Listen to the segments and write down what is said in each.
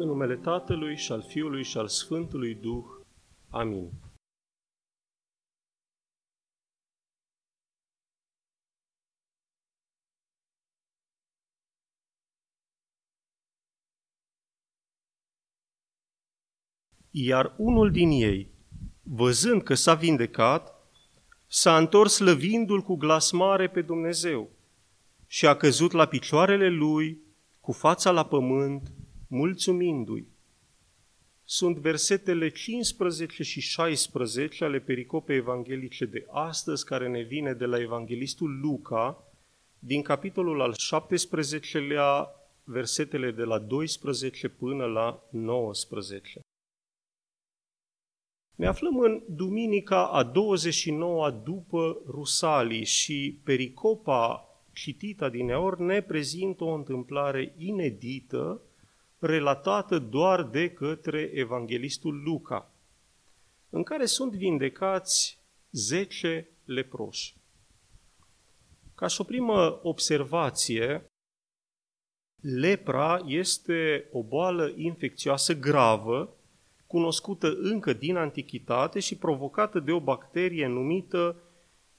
În numele Tatălui și al Fiului și al Sfântului Duh. Amin. Iar unul din ei, văzând că s-a vindecat, s-a întors slăvindu-l cu glas mare pe Dumnezeu și a căzut la picioarele lui cu fața la pământ, mulțumindu-i. Sunt versetele 15 și 16 ale pericopei evanghelice de astăzi, care ne vine de la evanghelistul Luca, din capitolul al 17-lea, versetele de la 12 până la 19. Ne aflăm în duminica a 29-a după Rusalii și pericopa citită din ori ne prezintă o întâmplare inedită, relatată doar de către evanghelistul Luca, în care sunt vindecați 10 leproși. Ca și o primă observație, lepra este o boală infecțioasă gravă, cunoscută încă din antichitate și provocată de o bacterie numită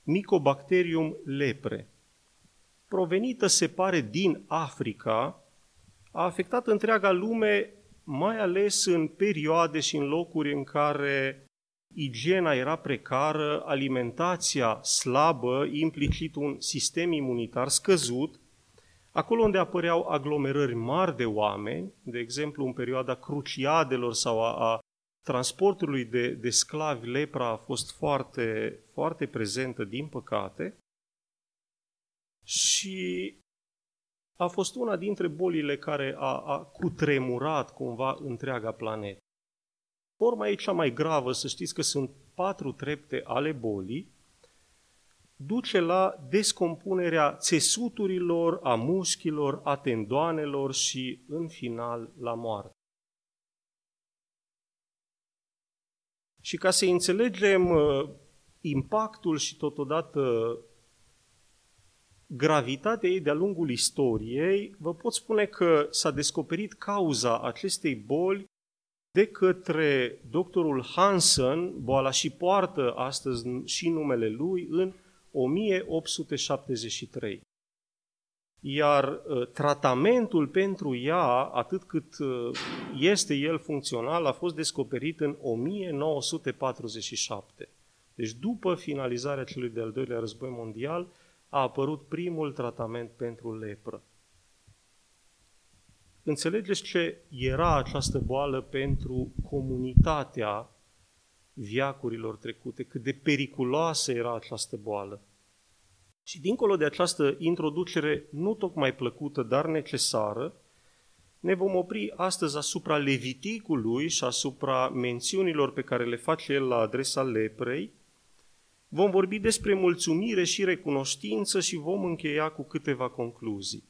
Mycobacterium lepre provenită, se pare, din Africa, a afectat întreaga lume, mai ales în perioade și în locuri în care igiena era precară, alimentația slabă, implicit un sistem imunitar scăzut, acolo unde apăreau aglomerări mari de oameni, de exemplu în perioada cruciadelor sau a, a transportului de, de sclavi, lepra a fost foarte, foarte prezentă, din păcate, și a fost una dintre bolile care a, a cutremurat cumva întreaga planetă. Forma e cea mai gravă, să știți că sunt patru trepte ale bolii, duce la descompunerea țesuturilor, a mușchilor, a tendoanelor și, în final, la moarte. Și ca să înțelegem uh, impactul și totodată gravitatea ei de-a lungul istoriei, vă pot spune că s-a descoperit cauza acestei boli de către doctorul Hansen, boala și poartă astăzi și numele lui, în 1873. Iar uh, tratamentul pentru ea, atât cât uh, este el funcțional, a fost descoperit în 1947. Deci după finalizarea celui de-al doilea război mondial, a apărut primul tratament pentru lepră. Înțelegeți ce era această boală pentru comunitatea viacurilor trecute, cât de periculoasă era această boală. Și dincolo de această introducere nu tocmai plăcută, dar necesară, ne vom opri astăzi asupra Leviticului și asupra mențiunilor pe care le face el la adresa leprei, Vom vorbi despre mulțumire și recunoștință și vom încheia cu câteva concluzii.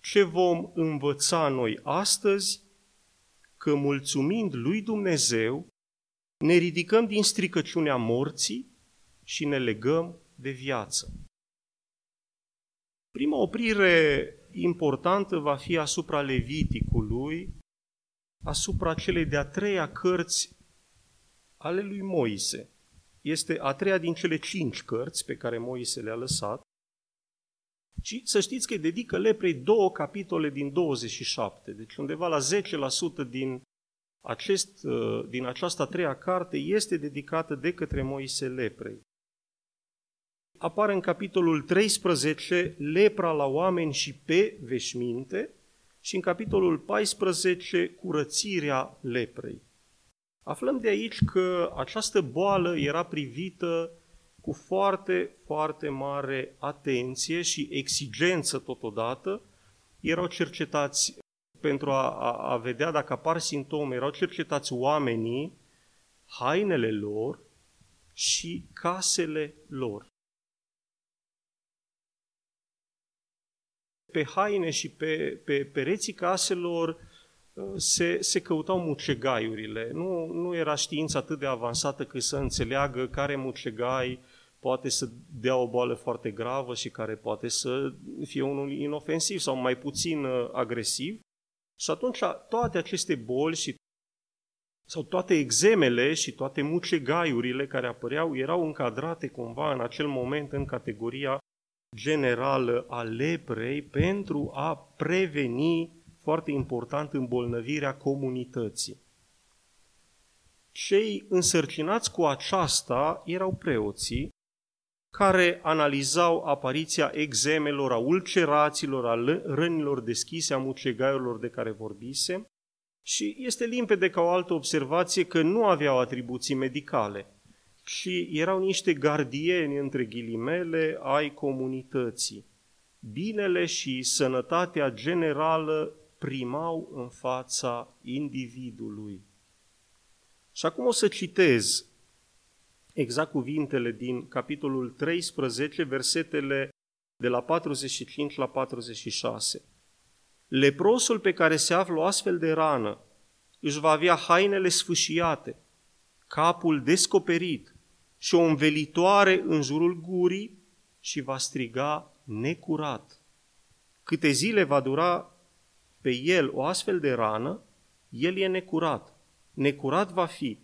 Ce vom învăța noi astăzi? Că mulțumind lui Dumnezeu, ne ridicăm din stricăciunea morții și ne legăm de viață. Prima oprire importantă va fi asupra Leviticului, asupra celei de-a treia cărți ale lui Moise – este a treia din cele cinci cărți pe care Moise le-a lăsat. Și să știți că îi dedică leprei două capitole din 27, deci undeva la 10% din, acest, uh, din această a treia carte este dedicată de către Moise leprei. Apare în capitolul 13 lepra la oameni și pe veșminte și în capitolul 14 curățirea leprei. Aflăm de aici că această boală era privită cu foarte, foarte mare atenție și exigență totodată. Erau cercetați pentru a, a, a vedea dacă apar simptome, erau cercetați oamenii, hainele lor și casele lor. Pe haine și pe, pe pereții caselor se, se căutau mucegaiurile. Nu, nu era știința atât de avansată cât să înțeleagă care mucegai poate să dea o boală foarte gravă și care poate să fie unul inofensiv sau mai puțin uh, agresiv. Și atunci toate aceste boli și sau toate exemele și toate mucegaiurile care apăreau erau încadrate cumva în acel moment în categoria generală a leprei pentru a preveni, foarte important, îmbolnăvirea comunității. Cei însărcinați cu aceasta erau preoții care analizau apariția exemelor, a ulcerațiilor, a rănilor deschise, a mucegaiurilor de care vorbise și este limpede ca o altă observație că nu aveau atribuții medicale, ci erau niște gardieni, între ghilimele, ai comunității. Binele și sănătatea generală primau în fața individului. Și acum o să citez exact cuvintele din capitolul 13, versetele de la 45 la 46. Leprosul pe care se află o astfel de rană își va avea hainele sfâșiate, capul descoperit și o învelitoare în jurul gurii și va striga necurat. Câte zile va dura pe el o astfel de rană, el e necurat. Necurat va fi.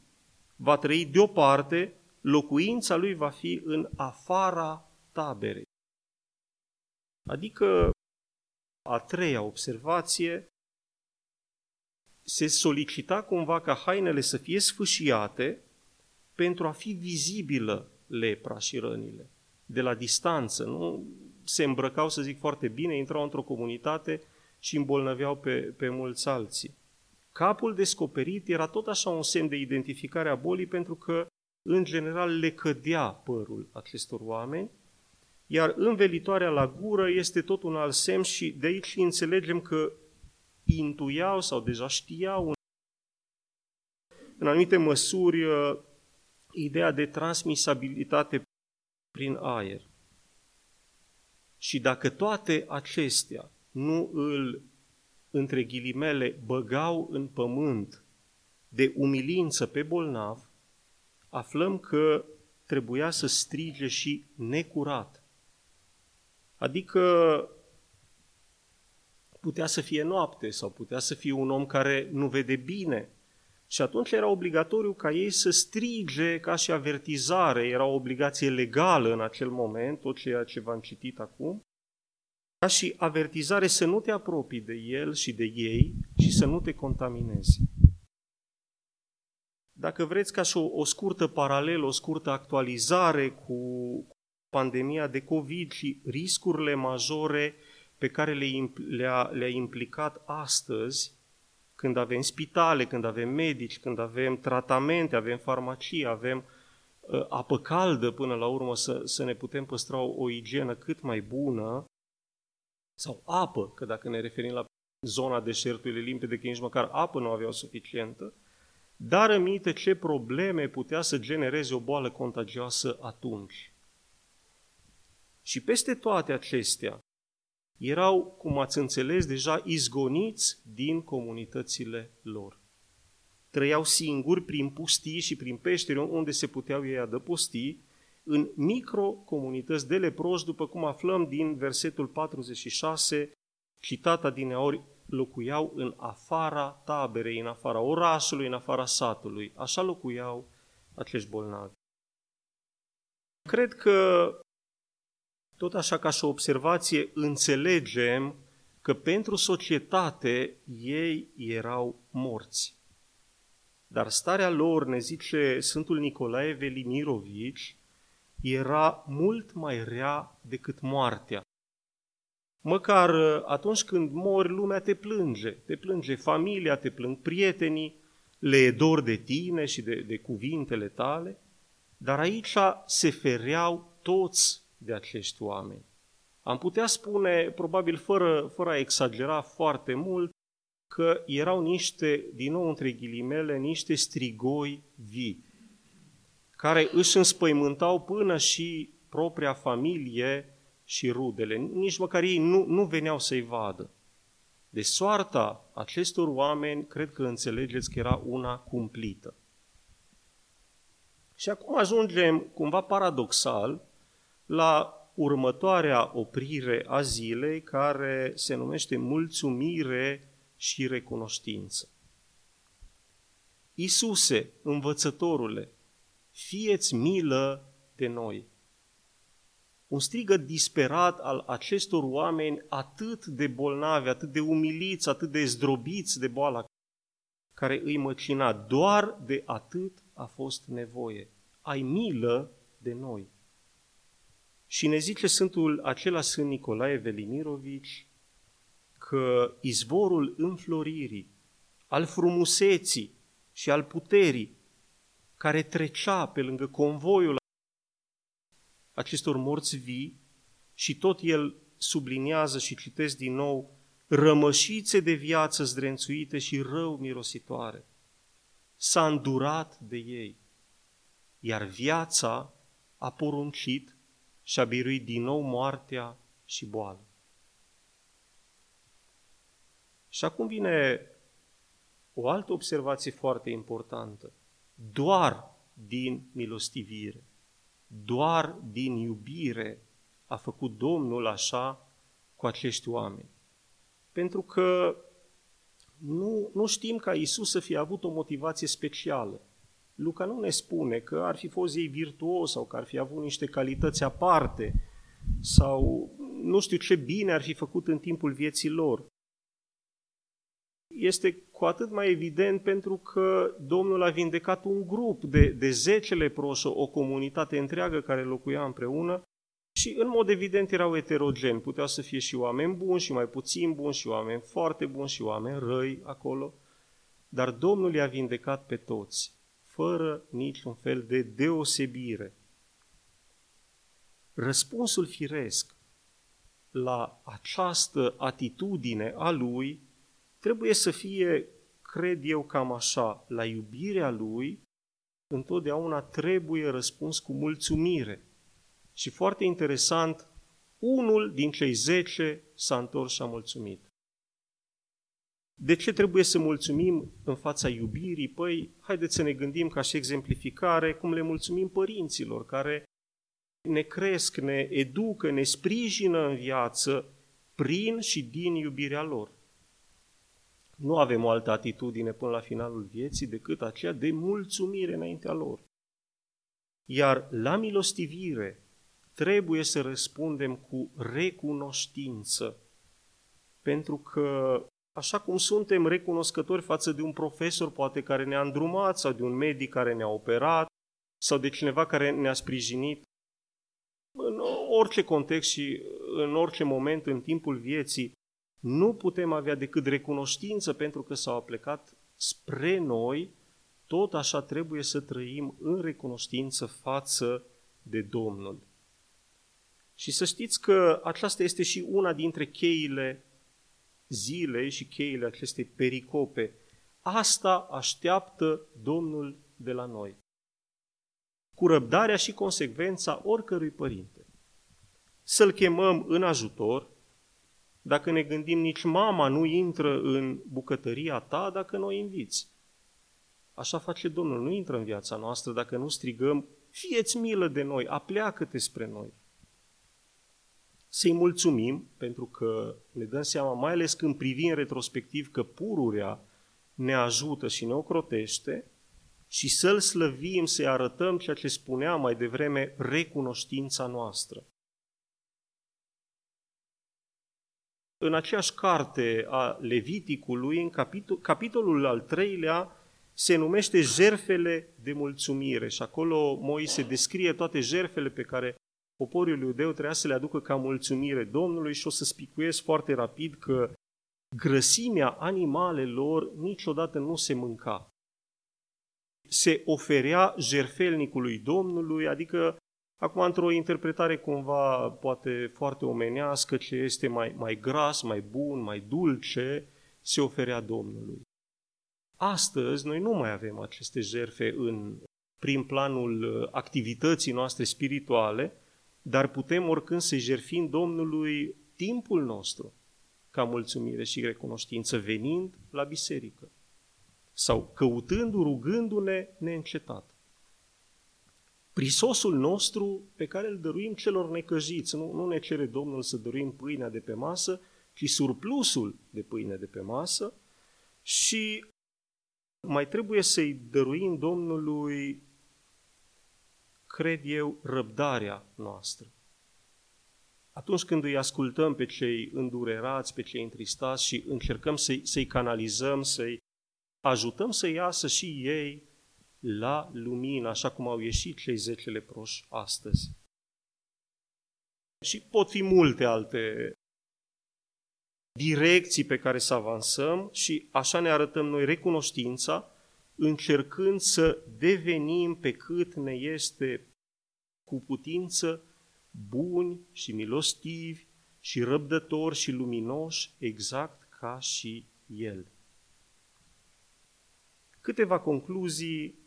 Va trăi deoparte, locuința lui va fi în afara taberei. Adică a treia observație, se solicita cumva ca hainele să fie sfâșiate pentru a fi vizibilă lepra și rănile. De la distanță, nu se îmbrăcau, să zic foarte bine, intrau într-o comunitate și îmbolnăveau pe, pe mulți alții. Capul descoperit era tot așa un semn de identificare a bolii pentru că, în general, le cădea părul acestor oameni iar învelitoarea la gură este tot un alt semn și de aici înțelegem că intuiau sau deja știau în anumite măsuri uh, ideea de transmisabilitate prin aer. Și dacă toate acestea nu îl, între ghilimele, băgau în pământ de umilință pe bolnav, aflăm că trebuia să strige și necurat. Adică putea să fie noapte sau putea să fie un om care nu vede bine. Și atunci era obligatoriu ca ei să strige ca și avertizare, era o obligație legală în acel moment, tot ceea ce v-am citit acum, ca și avertizare să nu te apropii de el și de ei și să nu te contaminezi. Dacă vreți ca și o, o scurtă paralelă, o scurtă actualizare cu, pandemia de COVID și riscurile majore pe care le-a, le implicat astăzi, când avem spitale, când avem medici, când avem tratamente, avem farmacii, avem uh, apă caldă până la urmă să, să ne putem păstra o, o igienă cât mai bună, sau apă, că dacă ne referim la zona deșertului limpede, că nici măcar apă nu aveau suficientă, dar aminte ce probleme putea să genereze o boală contagioasă atunci. Și peste toate acestea, erau, cum ați înțeles, deja izgoniți din comunitățile lor. Trăiau singuri prin pustii și prin peșteri unde se puteau ei adăposti, în microcomunități de leproși, după cum aflăm din versetul 46, citata din ori locuiau în afara taberei, în afara orașului, în afara satului. Așa locuiau acești bolnavi. Cred că tot așa ca și o observație, înțelegem că pentru societate ei erau morți. Dar starea lor, ne zice Sfântul Nicolae Velimirovici, era mult mai rea decât moartea. Măcar uh, atunci când mori, lumea te plânge. Te plânge familia, te plâng prietenii, le e dor de tine și de, de cuvintele tale, dar aici se fereau toți de acești oameni. Am putea spune, probabil fără, fără a exagera foarte mult, că erau niște, din nou între ghilimele, niște strigoi vii, care își înspăimântau până și propria familie și rudele. Nici măcar ei nu, nu veneau să-i vadă. De soarta acestor oameni, cred că înțelegeți că era una cumplită. Și acum ajungem, cumva paradoxal, la următoarea oprire a zilei, care se numește mulțumire și recunoștință. Isuse, învățătorule, fieți milă de noi. Un strigă disperat al acestor oameni atât de bolnavi, atât de umiliți, atât de zdrobiți de boala care îi măcina. Doar de atât a fost nevoie. Ai milă de noi. Și ne zice Sfântul acela Sfânt Nicolae Velimirovici că izvorul înfloririi, al frumuseții și al puterii care trecea pe lângă convoiul acestor morți vii și tot el subliniază și citesc din nou rămășițe de viață zdrențuite și rău mirositoare. S-a îndurat de ei, iar viața a poruncit și a biruit din nou moartea și boală. Și acum vine o altă observație foarte importantă. Doar din milostivire, doar din iubire a făcut Domnul așa cu acești oameni. Pentru că nu, nu știm ca Isus să fie avut o motivație specială. Luca nu ne spune că ar fi fost ei virtuos sau că ar fi avut niște calități aparte sau nu știu ce bine ar fi făcut în timpul vieții lor. Este cu atât mai evident pentru că Domnul a vindecat un grup de, de 10 leproși, o comunitate întreagă care locuia împreună și în mod evident erau eterogeni. Puteau să fie și oameni buni și mai puțin buni și oameni foarte buni și oameni răi acolo. Dar Domnul i-a vindecat pe toți fără niciun fel de deosebire. Răspunsul firesc la această atitudine a lui trebuie să fie, cred eu, cam așa, la iubirea lui, întotdeauna trebuie răspuns cu mulțumire. Și foarte interesant, unul din cei zece s-a întors și a mulțumit. De ce trebuie să mulțumim în fața iubirii? Păi, haideți să ne gândim ca și exemplificare cum le mulțumim părinților care ne cresc, ne educă, ne sprijină în viață prin și din iubirea lor. Nu avem o altă atitudine până la finalul vieții decât aceea de mulțumire înaintea lor. Iar la milostivire trebuie să răspundem cu recunoștință, pentru că așa cum suntem recunoscători față de un profesor poate care ne-a îndrumat sau de un medic care ne-a operat sau de cineva care ne-a sprijinit în orice context și în orice moment în timpul vieții, nu putem avea decât recunoștință pentru că s-au aplecat spre noi, tot așa trebuie să trăim în recunoștință față de Domnul. Și să știți că aceasta este și una dintre cheile zilei și cheile acestei pericope. Asta așteaptă Domnul de la noi. Cu răbdarea și consecvența oricărui părinte. Să-l chemăm în ajutor. Dacă ne gândim, nici mama nu intră în bucătăria ta dacă nu o inviți. Așa face Domnul, nu intră în viața noastră dacă nu strigăm, fieți milă de noi, apleacă-te spre noi să-i mulțumim, pentru că ne dăm seama, mai ales când privim retrospectiv, că pururea ne ajută și ne ocrotește, și să-L slăvim, să-i arătăm ceea ce spunea mai devreme, recunoștința noastră. În aceeași carte a Leviticului, în capitol, capitolul al treilea, se numește jerfele de mulțumire și acolo Moise descrie toate jerfele pe care poporul iudeu trebuia să le aducă ca mulțumire Domnului și o să spicuiesc foarte rapid că grăsimea animalelor niciodată nu se mânca. Se oferea jerfelnicului Domnului, adică acum într-o interpretare cumva poate foarte omenească, ce este mai, mai gras, mai bun, mai dulce, se oferea Domnului. Astăzi noi nu mai avem aceste jerfe în prin planul activității noastre spirituale, dar putem oricând să jerfim Domnului timpul nostru ca mulțumire și recunoștință venind la biserică sau căutându, rugându-ne neîncetat. Prisosul nostru pe care îl dăruim celor necăjiți, nu, nu ne cere Domnul să dăruim pâinea de pe masă, ci surplusul de pâine de pe masă, Și mai trebuie să-i dăruim Domnului, cred eu, răbdarea noastră. Atunci când îi ascultăm pe cei îndurerați, pe cei întristați și încercăm să-i, să-i canalizăm, să-i ajutăm să iasă și ei la lumină, așa cum au ieșit cei zece leproși astăzi. Și pot fi multe alte direcții pe care să avansăm și așa ne arătăm noi recunoștința, încercând să devenim pe cât ne este cu putință buni și milostivi și răbdători și luminoși, exact ca și El. Câteva concluzii.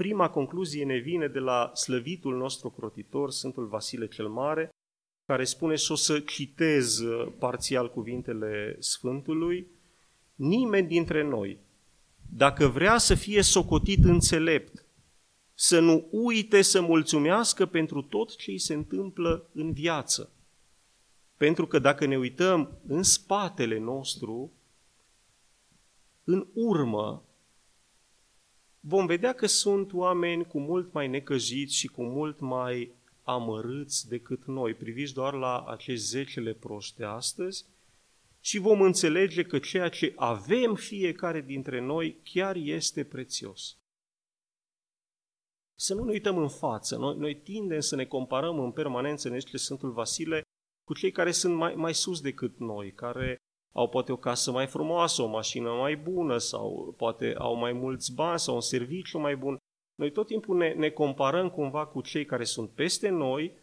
Prima concluzie ne vine de la slăvitul nostru crotitor, Sfântul Vasile cel Mare, care spune și o să citez uh, parțial cuvintele Sfântului, nimeni dintre noi, dacă vrea să fie socotit înțelept, să nu uite să mulțumească pentru tot ce îi se întâmplă în viață. Pentru că dacă ne uităm în spatele nostru, în urmă, vom vedea că sunt oameni cu mult mai necăjiți și cu mult mai amărâți decât noi. Priviți doar la acești zece leproși de astăzi și vom înțelege că ceea ce avem fiecare dintre noi chiar este prețios. Să nu ne uităm în față. Noi, noi tindem să ne comparăm în permanență, ne zice Sfântul Vasile, cu cei care sunt mai, mai sus decât noi, care au poate o casă mai frumoasă, o mașină mai bună sau poate au mai mulți bani sau un serviciu mai bun. Noi tot timpul ne, ne comparăm cumva cu cei care sunt peste noi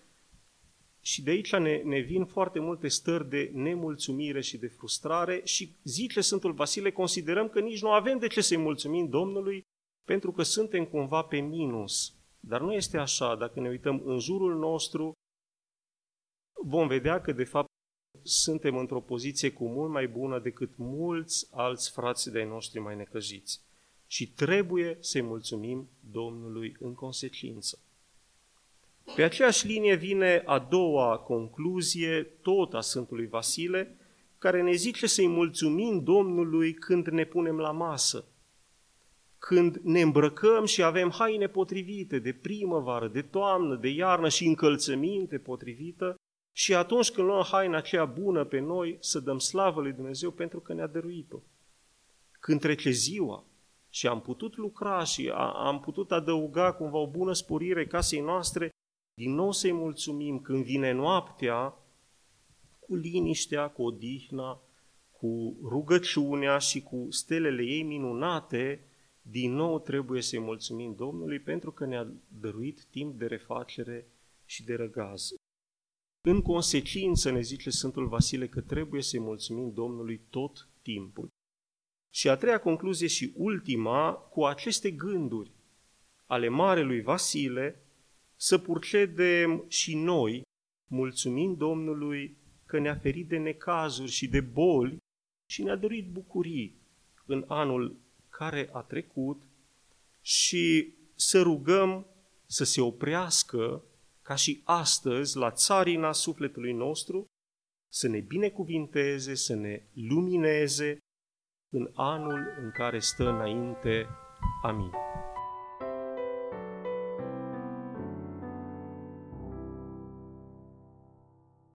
și de aici ne, ne vin foarte multe stări de nemulțumire și de frustrare și zice Sfântul Vasile, considerăm că nici nu avem de ce să-i mulțumim Domnului pentru că suntem cumva pe minus. Dar nu este așa. Dacă ne uităm în jurul nostru, vom vedea că de fapt suntem într-o poziție cu mult mai bună decât mulți alți frați de-ai noștri mai necăjiți. Și trebuie să-i mulțumim Domnului în consecință. Pe aceeași linie vine a doua concluzie, tot a Sfântului Vasile, care ne zice să-i mulțumim Domnului când ne punem la masă, când ne îmbrăcăm și avem haine potrivite de primăvară, de toamnă, de iarnă și încălțăminte potrivită, și atunci când luăm haina aceea bună pe noi, să dăm slavă lui Dumnezeu pentru că ne-a dăruit-o. Când trece ziua și am putut lucra și am putut adăuga cumva o bună sporire casei noastre, din nou să-i mulțumim când vine noaptea, cu liniștea, cu odihna, cu rugăciunea și cu stelele ei minunate, din nou trebuie să-i mulțumim Domnului pentru că ne-a dăruit timp de refacere și de răgaz. În consecință, ne zice Sfântul Vasile că trebuie să-i mulțumim Domnului tot timpul. Și a treia concluzie și ultima, cu aceste gânduri ale Marelui Vasile, să purcedem și noi, mulțumind Domnului că ne-a ferit de necazuri și de boli și ne-a dăruit bucurii în anul care a trecut și să rugăm să se oprească ca și astăzi la țarina sufletului nostru, să ne binecuvinteze, să ne lumineze în anul în care stă înainte. Amin.